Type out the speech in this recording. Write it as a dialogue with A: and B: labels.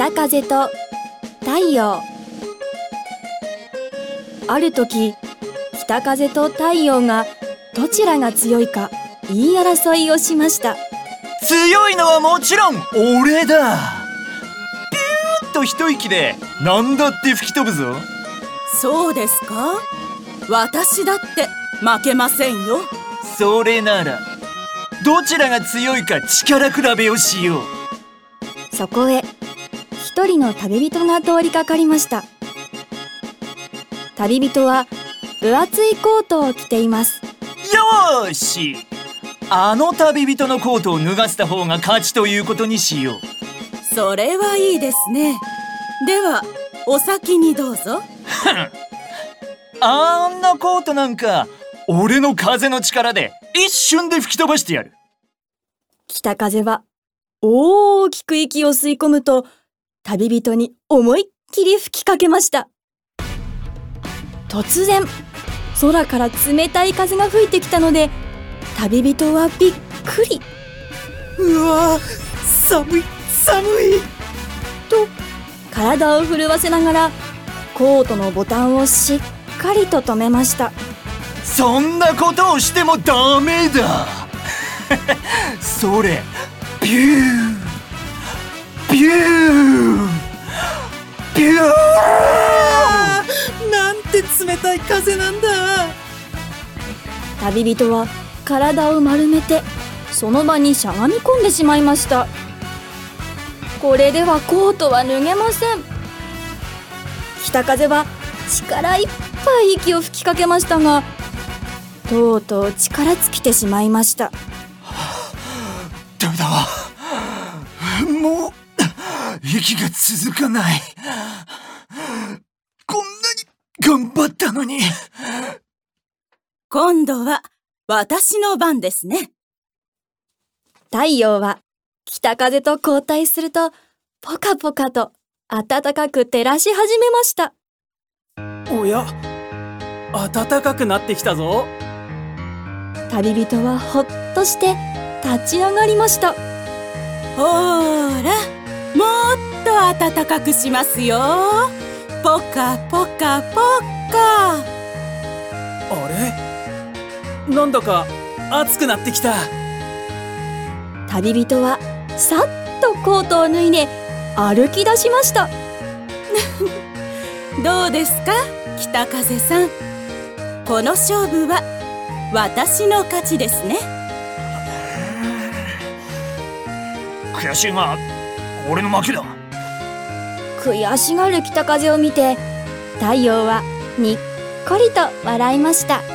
A: 北風と太陽。ある時北風と太陽がどちらが強いか言い争いをしました。
B: 強いのはもちろん俺だ。ピューッと一息で何だって吹き飛ぶぞ。
C: そうですか？私だって負けませんよ。
B: それならどちらが強いか力比べをしよ
A: う。そこへ一人の旅人が通りかかりました。旅人は分厚いコートを着ています。
B: よーし!あの旅人のコートを脱がせた方が勝ちということにしよ
C: う。それはいいですね。ではお先にどうぞ。
B: あんなコートなんか俺の風の力で一瞬で吹き飛ばしてやる。
A: 北風は大きく息を吸い込むと旅人に思いっきり吹きかけました。突然空から冷たい風が吹いてきたので旅人はびっくり。
D: うわ寒い寒い。
A: と体を震わせながらコートのボタンをしっかりと止めました。
B: そんなことをしてもダメだ。それビュービュー。ビュ
D: ーなんて冷たい風なんだ。
A: 旅人は体を丸めてその場にしゃがみ込んでしまいました。これではコートは脱げません。北風は力いっぱい息を吹きかけましたがとうとう力尽きてしまいました。
B: 息が続かない。こんなに頑張ったのに。
C: 今度は私の番ですね。
A: 太陽は北風と交代するとポカポカと暖かく照らし始めました。
D: おや暖かくなってきたぞ。
A: 旅人はほっとして立ち上がりました。
C: ほらもっと暖かくしますよ。ポカポカポカ。
D: あれ？なんだか暑くなってきた。
A: 旅人はさっとコートを脱いで歩き出しました。
C: どうですか北風さん。この勝負は私の勝ちですね。
B: 悔しいが俺の負けだ
A: 悔しがる北風を見て太陽はにっこりと笑いました。